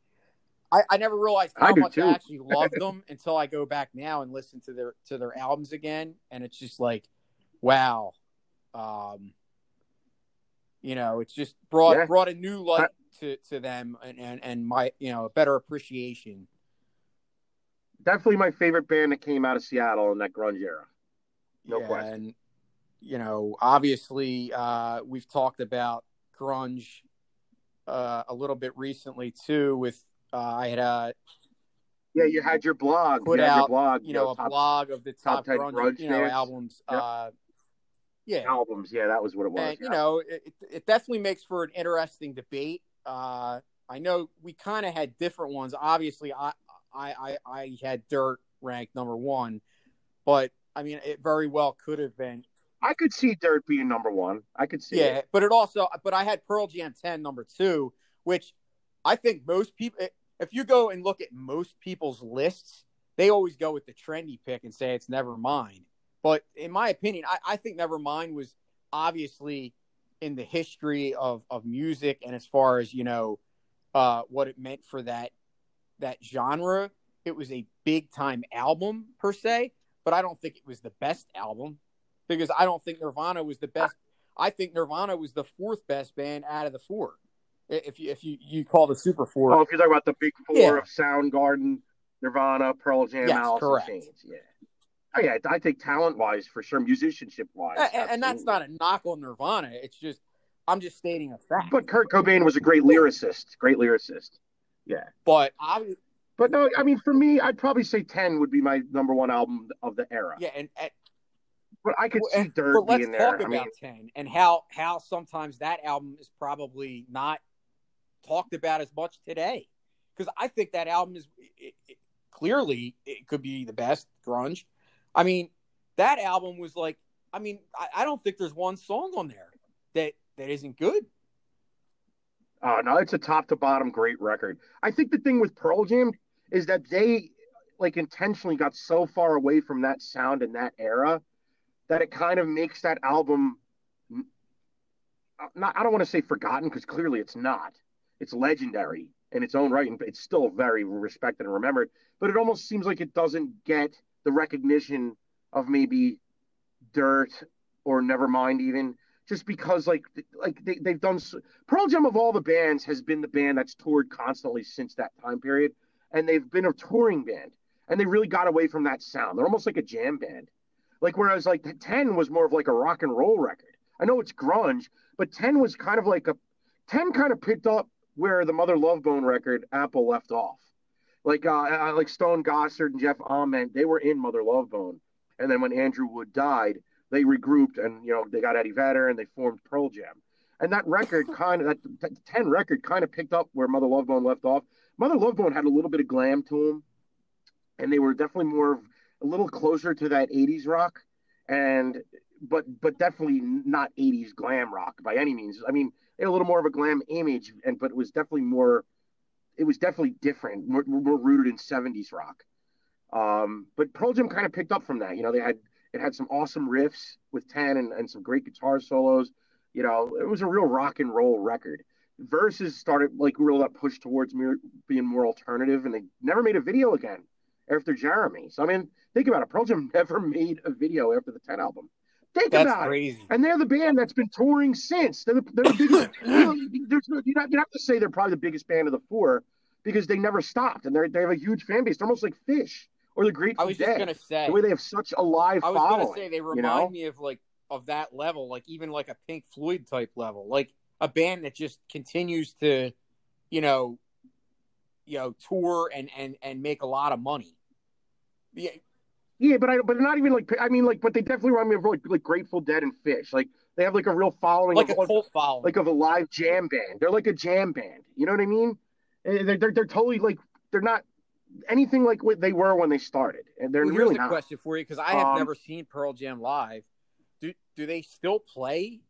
I, I never realized how do much too. I actually loved them until I go back now and listen to their to their albums again, and it's just like, wow, um, you know, it's just brought Yeah. brought a new light to, to them and, and and my you know a better appreciation. Definitely my favorite band that came out of Seattle in that grunge era. No yeah, question. and you know, obviously, uh, we've talked about grunge uh, a little bit recently too. With uh, I had uh, Yeah, you had your blog. put you had out, your blog. you know, a top blog of the top, top 10 grunge, grunge you know, bands. albums. Yep. Uh, yeah, albums. Yeah, that was what it was. and yeah. you know, it, it definitely makes for an interesting debate. Uh, I know we kind of had different ones. Obviously, I, I I I had Dirt ranked number one, but I mean, it very well could have been. I could see Dirt being number one. I could see Yeah, it. but it also, but I had Pearl Jam ten number two, which I think most people, if you go and look at most people's lists, they always go with the trendy pick and say it's Nevermind. But in my opinion, I, I think Nevermind was obviously in the history of, of music and as far as you know uh, what it meant for that that genre, it was a big time album per se. But I don't think it was the best album because I don't think Nirvana was the best. I think Nirvana was the fourth best band out of the four. If you if you, you call the Super Four, Oh, if you're talking about the big four Yeah. of Soundgarden, Nirvana, Pearl Jam, Yes, Alice correct. in Chains. Yeah. Oh, yeah, I think talent wise, for sure, musicianship wise. and, and that's not a knock on Nirvana. It's just I'm just stating a fact. But Kurt Cobain was a great lyricist. Great lyricist. Yeah. But I But no, I mean, for me, I'd probably say 10 would be my number one album of the era. yeah, and, and But I could see and- Dirt but let's being there. talk I about mean, ten and how how sometimes that album is probably not talked about as much today because I think that album is it, it, clearly it could be the best grunge. I mean, that album was like, I mean, I, I don't think there's one song on there that that isn't good. Oh no, it's a top to bottom great record. I think the thing with Pearl Jam is that they like intentionally got so far away from that sound in that era that it kind of makes that album uh, not I don't want to say forgotten because clearly it's not. It's legendary in its own right and it's still very respected and remembered, but it almost seems like it doesn't get the recognition of maybe Dirt or Nevermind even just because like like they, they've done Pearl Jam of all the bands has been the band that's toured constantly since that time period, and they've been a touring band, and they really got away from that sound. They're almost like a jam band, like whereas like Ten was more of like a rock and roll record. I know it's grunge, but Ten was kind of like a Ten kind of picked up where the Mother Love Bone record Apple left off. Like uh, like Stone Gossard and Jeff Ament, they were in Mother Love Bone, and then when Andrew Wood died, they regrouped and you know they got Eddie Vedder and they formed Pearl Jam. And that record kind of that, that ten record kind of picked up where Mother Love Bone left off. Mother Love Bone had a little bit of glam to them, and they were definitely more of, a little closer to that '80s rock, and but but definitely not '80s glam rock by any means. I mean, a little more of a glam image, and but it was definitely more. It was definitely different, more, more rooted in '70s rock. Um, but Pearl Jam kind of picked up from that. You know, they had it had some awesome riffs with Ten and, and some great guitar solos. You know, it was a real rock and roll record. Versus started like real that push towards being more alternative, and they never made a video again after Jeremy. So I mean, think about it. Pearl Jam never made a video after the Ten album. Think That's about crazy. it. And they're the band that's been touring since. They're the, they're the biggest. you know, no, you have to say they're probably the biggest band of the four because they never stopped, and they they have a huge fan base. They're almost like Phish or the Grateful I was Dead. just gonna say the way they have such a live I was following. gonna say they remind you know? me of like of that level, like even like a Pink Floyd type level, like a band that just continues to, you know, you know, tour and and and make a lot of money. Yeah, Yeah, but I but not even like I mean like but they definitely remind me of like, like Grateful Dead and Phish. Like they have like a real following like a of, cult following. like of a live jam band. They're like a jam band. You know what I mean? They're they're, they're totally like they're not anything like what they were when they started. And they're Well, here's really a question for you because I have Um, never seen Pearl Jam live. Do do they still play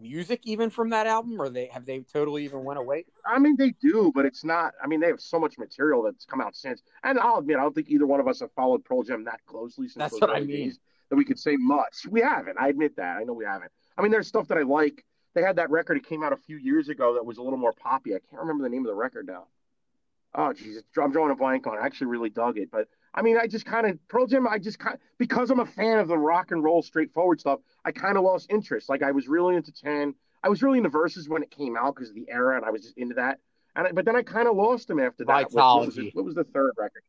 music even from that album, or they have they totally even went away? I mean they do, but it's not I mean they have so much material that's come out since. And I'll admit I don't think either one of us have followed Pearl Jam that closely since That's those what I mean. days that we could say much. We haven't. I admit that. I know we haven't. I mean there's stuff that I like. They had that record It came out a few years ago that was a little more poppy. I can't remember the name of the record now. Oh Jesus, I'm drawing a blank on it. I actually really dug it, but I mean, I just kind of Pearl Jam. I just kind because I'm a fan of the rock and roll, straightforward stuff. I kind of lost interest. Like I was really into Ten. I was really into Verses when it came out because of the era, and I was just into that. And I, but then I kind of lost them after that. with- What was, Vitalogy. what was the third record?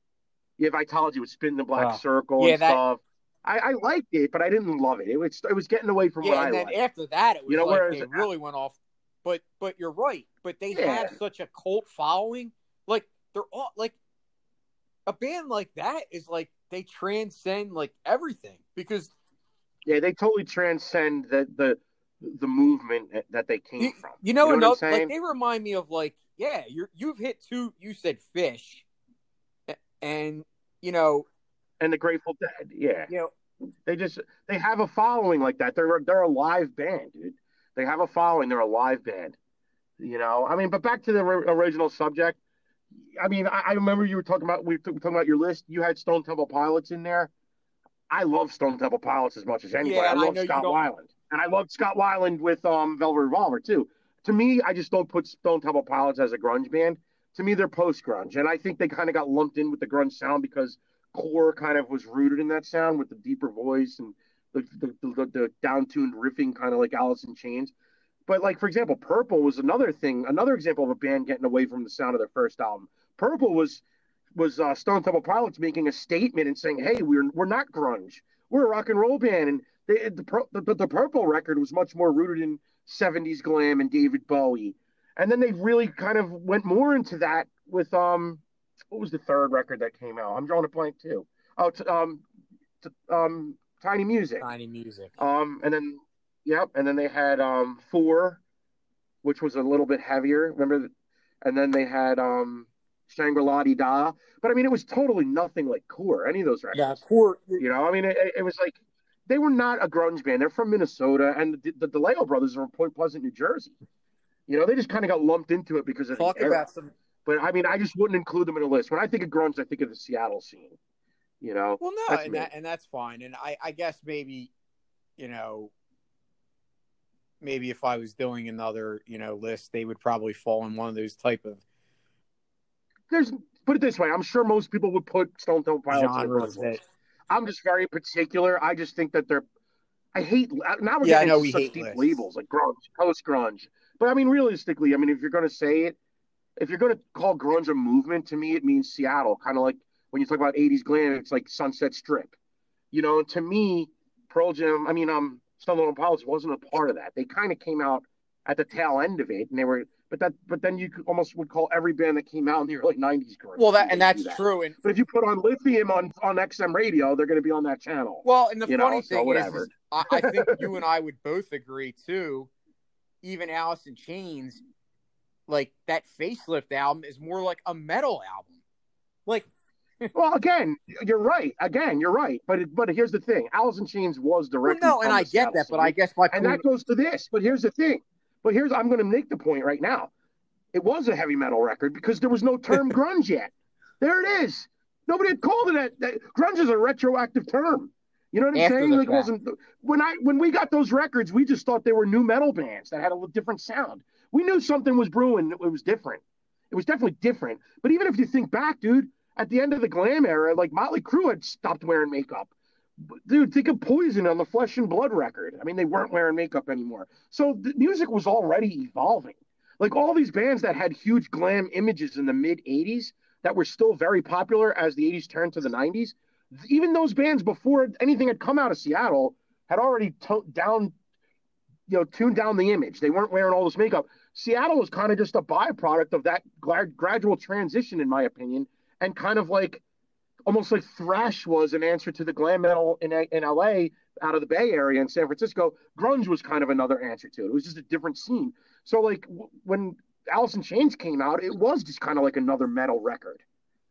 Yeah, Vitalogy was spinning the black Oh. circle Yeah, and that- stuff. I, I liked it, but I didn't love it. It was it was getting away from Yeah, what I and then liked. after that, it was You know, like they really went off. But but you're right. But they Yeah. have such a cult following. Like they're all like a band like that is like they transcend like everything because Yeah, they totally transcend the the the movement that they came you, from. you know, what I'm enough, like they remind me of like yeah you're you've hit two you said Phish and you know and the Grateful Dead. Yeah, you know they just they have a following like that. They're they're a live band, dude. They have a following. They're a live band. You know, I mean, but back to the ri- original subject. I mean, I, I remember you were talking about we were talking about your list. You had Stone Temple Pilots in there. I love Stone Temple Pilots as much as anybody. Yeah, I and I love Scott Weiland, and I love Scott Weiland with um, Velvet Revolver too. To me, I just don't put Stone Temple Pilots as a grunge band. To me, they're post grunge, and I think they kind of got lumped in with the grunge sound because core kind of was rooted in that sound with the deeper voice and the the, the, the down-tuned riffing, kind of like Alice in Chains. But like for example, Purple was another thing, another example of a band getting away from the sound of their first album. Purple was was uh, Stone Temple Pilots making a statement and saying, "Hey, we're we're not grunge. We're a rock and roll band." And they, the, the the Purple record was much more rooted in '70s glam and David Bowie. And then they really kind of went more into that with um, what was the third record that came out? I'm drawing a blank too. Oh, t- um, t- um, Tiny Music. tiny music Um, and then, yep, and then they had um four, which was a little bit heavier. Remember, and then they had um Shangri-La Dee Da. But I mean, it was totally nothing like Core, any of those records. yeah poor You know, I mean, it, it was like they were not a grunge band. They're from Minnesota, and the, the DeLeo brothers are from Point Pleasant, New Jersey. You know, they just kind of got lumped into it because of talk the era. about some But I mean, I just wouldn't include them in a list. When I think of grunge, I think of the Seattle scene. You know, Well, no, That's and that and that's fine. And I, I guess maybe, you know, maybe if I was doing another, you know, list, they would probably fall in one of those type of there's put it this way. I'm sure most people would put Stone Temple Pilots in a genres that. list. I'm just very particular. I just think that they're I hate now we're Yeah, getting know into we such deep lists. labels like grunge, post grunge. But I mean, realistically, I mean, if you're going to say it, if you're going to call grunge a movement, to me, it means Seattle. Kind of like when you talk about '80s glam, it's like Sunset Strip. You know, to me, Pearl Jam. I mean, um, Stone Temple Pilots wasn't a part of that. They kind of came out at the tail end of it, and they were. But that, but then you could almost would call every band that came out in the early '90s grunge. Well, that and that's that. true. And But if you put on Lithium on on XM radio, they're going to be on that channel. well, and the funny know, so thing is, whatever. is I, I think you and I would both agree too. Even Alice in Chains, like that facelift album, is more like a metal album. Like Well, again, you're right. Again, you're right. But it, but here's the thing: Alice in Chains was well, directly. no, and I get that, but. I guess my and that goes to this. But here's the thing. But here's I'm going to make the point right now. It was a heavy metal record because there was no term grunge yet. There it is. Nobody had called it that. that grunge is a retroactive term. You know what I'm After saying? Like, fact. wasn't when I when we got those records, we just thought they were new metal bands that had a little different sound. We knew something was brewing. It was different. It was definitely different. But even if you think back, dude, at the end of the glam era, like Motley Crue had stopped wearing makeup. Dude, think of Poison on the Flesh and Blood record. I mean, they weren't wearing makeup anymore. So the music was already evolving. Like all these bands that had huge glam images in the mid 80s that were still very popular as the 80s turned to the 90s, even those bands before anything had come out of Seattle had already toned down, you know, tuned down the image. They weren't wearing all this makeup. Seattle was kind of just a byproduct of that gra- gradual transition, in my opinion, and kind of like almost like thrash was an answer to the glam metal in, in LA out of the Bay Area in San Francisco. Grunge was kind of another answer to it. It was just a different scene. So like w- when Alice in Chains came out, it was just kind of like another metal record.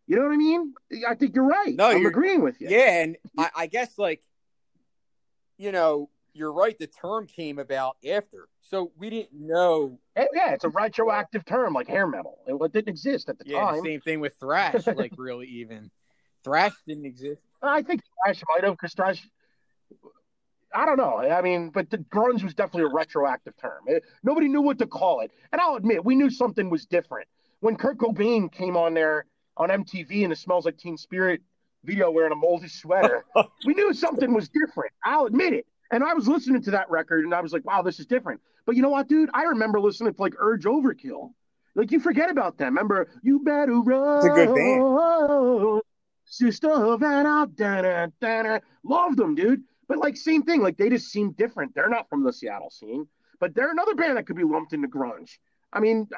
You know what I mean? I think you're right. No, I'm you're- agreeing with you. yeah, and I, I guess like, you know, you're right. The term came about after, so we didn't know. Yeah, it's a retroactive term like hair metal. It, didn't exist at the Yeah, time. same thing with thrash. like really, even thrash didn't exist. I think thrash might have because thrash. I don't know. I mean, but the grunge was definitely a retroactive term. It- nobody knew what to call it, and I'll admit we knew something was different when Kurt Cobain came on there on MTV and it smells like Teen Spirit video wearing a moldy sweater. we knew something was different. I'll admit it. And I was listening to that record and I was like, wow, this is different. But you know what, dude? I remember listening to like Urge Overkill. Like you forget about them. Remember, you better run. It's a good band. Sister Havana, da da Loved them, dude. But like same thing. Like they just seem different. They're not from the Seattle scene, but they're another band that could be lumped into grunge. I mean,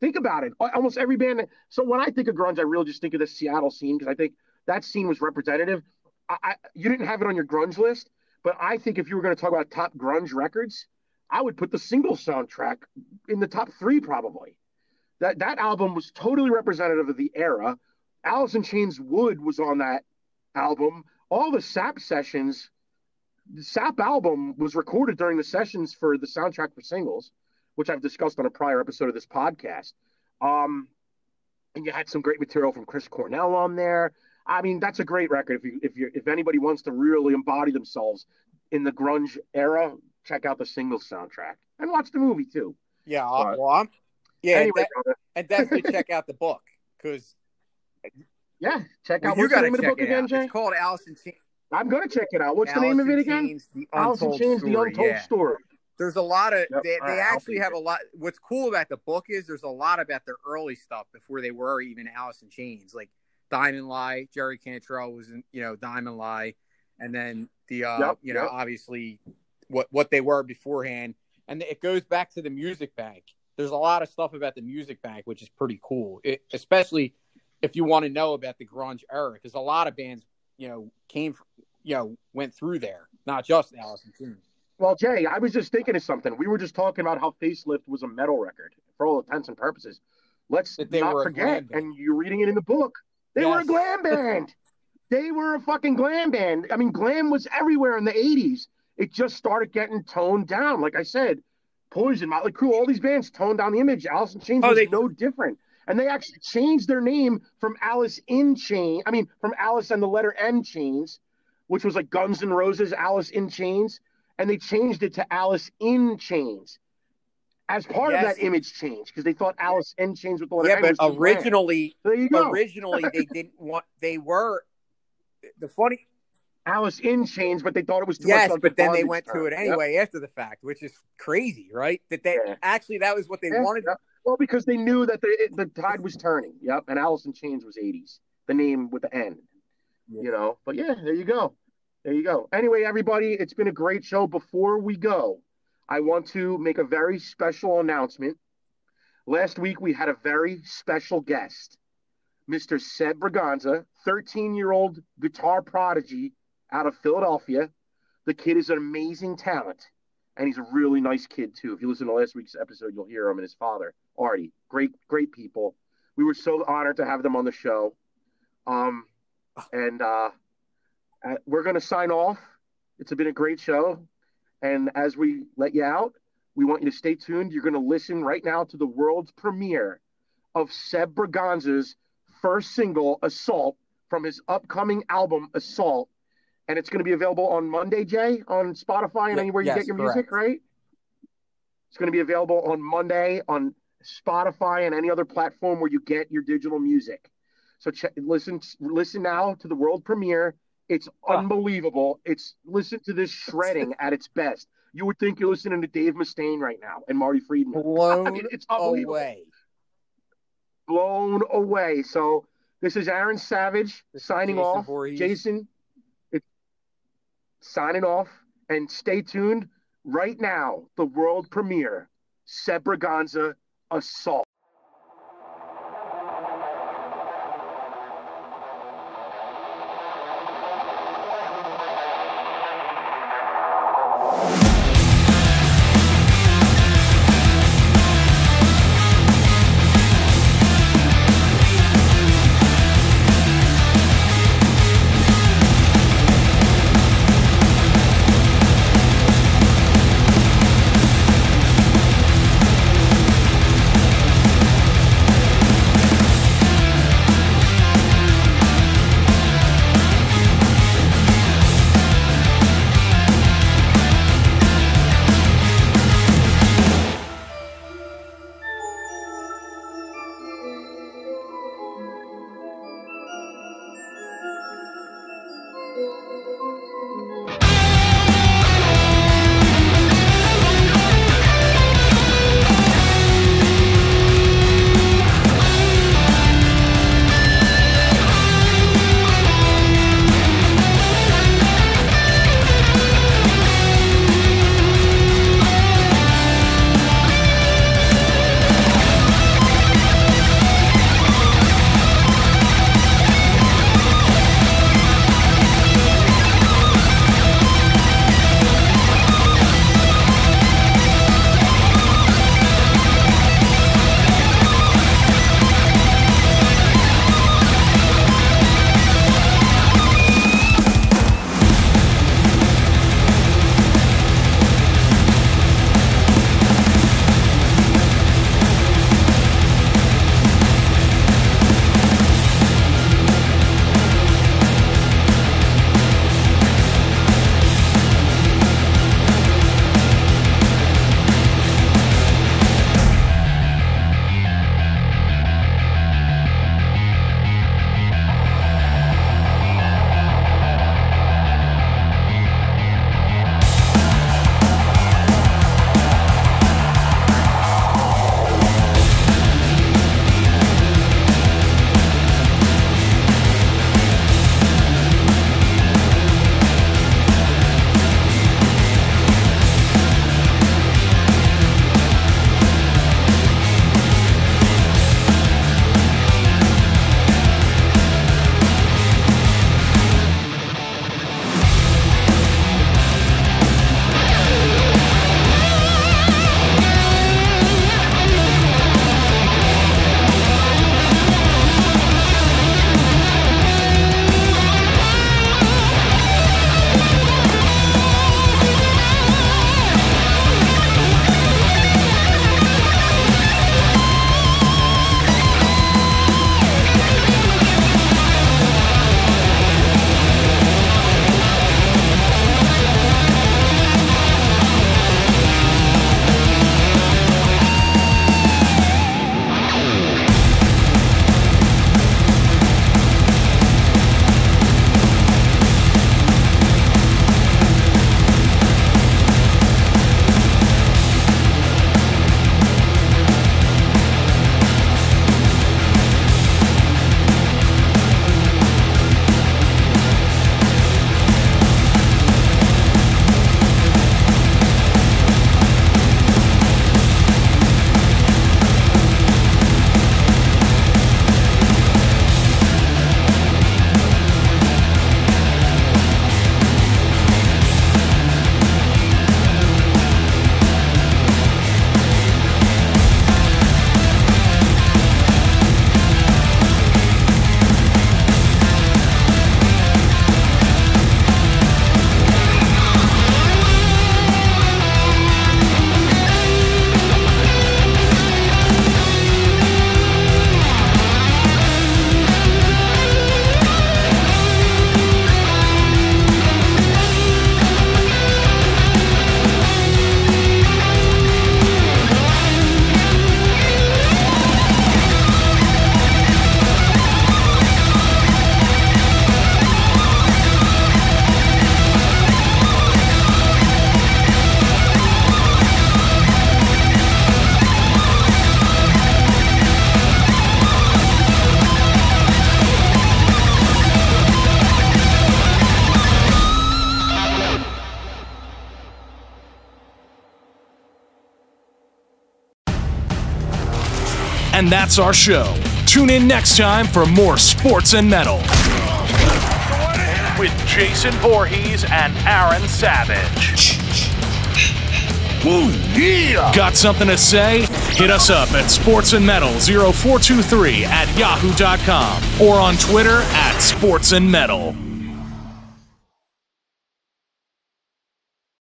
think about it. Almost every band. So when I think of grunge, I really just think of the Seattle scene because I think that scene was representative. I, I, you didn't have it on your grunge list, but I think if you were going to talk about top grunge records, I would put the single soundtrack in the top three probably. That that album was totally representative of the era. Alice in Chains Would was on that album. All the Sap sessions, the Sap album was recorded during the sessions for the soundtrack for singles, which I've discussed on a prior episode of this podcast. Um, and you had some great material from Chris Cornell on there. I mean, that's a great record. If you if you if anybody wants to really embody themselves in the grunge era, check out the single soundtrack and watch the movie too. Yeah, uh, But- well, I'm, yeah, anyway, de- brother, and definitely check out the book because yeah, check out you what's the got to name of the book it again, out. Jay. It's called Alice in Chains. I'm gonna check it out. What's the name of it again? The Alice Chains: Story. The Untold yeah. Story. There's a lot of Yep. they, they right, actually have it. a lot. What's cool about the book is there's a lot about their early stuff before they were even Alice in Chains, like Diamond Lie. Jerry Cantrell was in, you know, Diamond Lie, and then the uh, Yep, you know, yep. obviously what what they were beforehand, and it goes back to the Music Bank. There's a lot of stuff about the Music Bank which is pretty cool, it, especially if you want to know about the grunge era, because a lot of bands, you know, came, from, you know, went through there, not just Alice in Chains. Well, Jay, I was just thinking of something. We were just talking about how Facelift was a metal record for all intents and purposes. Let's not forget, and you're reading it in the book. They were a glam band. they were a fucking glam band. I mean, glam was everywhere in the '80s. It just started getting toned down. Like I said, Poison, Motley Crue, all these bands toned down the image. Alice in Chains Oh, was they- no different. And they actually changed their name from Alice in Chains. I mean, from Alice and the letter N Chains, which was like Guns N' Roses, Alice in Chains, and they changed it to Alice in Chains as part Yes. of that image change because they thought Alice in Chains with the letter Yeah, but was too bland. originally There you go. originally they didn't want they were the funny Alice in Chains, but they thought it was too yes, much. but then they went to term. it Yep. anyway after the fact, which is crazy, right? That they Yeah. actually that was what they Yeah, wanted. yeah. Well, because they knew that the the tide was turning. Yep, and Alice in Chains was '80s. The name with the N. Yeah. You know, but yeah, there you go. There you go. Anyway, everybody, it's been a great show. Before we go, I want to make a very special announcement. Last week we had a very special guest, Mr. Seb Braganza, 13 year old guitar prodigy out of Philadelphia. The kid is an amazing talent, and he's a really nice kid, too. If you listen to last week's episode, you'll hear him and his father, Artie. Great, great people. We were so honored to have them on the show. Um, and uh, uh, we're going to sign off. It's been a great show. And as we let you out, we want you to stay tuned. You're going to listen right now to the world's premiere of Seb Braganza's first single, Assault, from his upcoming album, Assault. And it's going to be available on Monday, Jay, on Spotify and anywhere you yes, get your correct. music, right? It's going to be available on Monday on Spotify and any other platform where you get your digital music. So check, listen, listen now to the world premiere. It's unbelievable. It's listen to this shredding at its best. You would think you're listening to Dave Mustaine right now and Marty Friedman. Blown I mean, it's unbelievable. away. Blown away. So this is Aaron Savage This signing Jason off. Voorhees. Jason, it, signing off. And stay tuned right now. The world premiere, Seb Braganza, Assault. And that's our show. Tune in next time for more Sports and Metal. With Jason Voorhees and Aaron Savage. Ooh, yeah. Got something to say? Hit us up at sportsandmetal0423 at yahoo.com or on Twitter at sportsandmetal.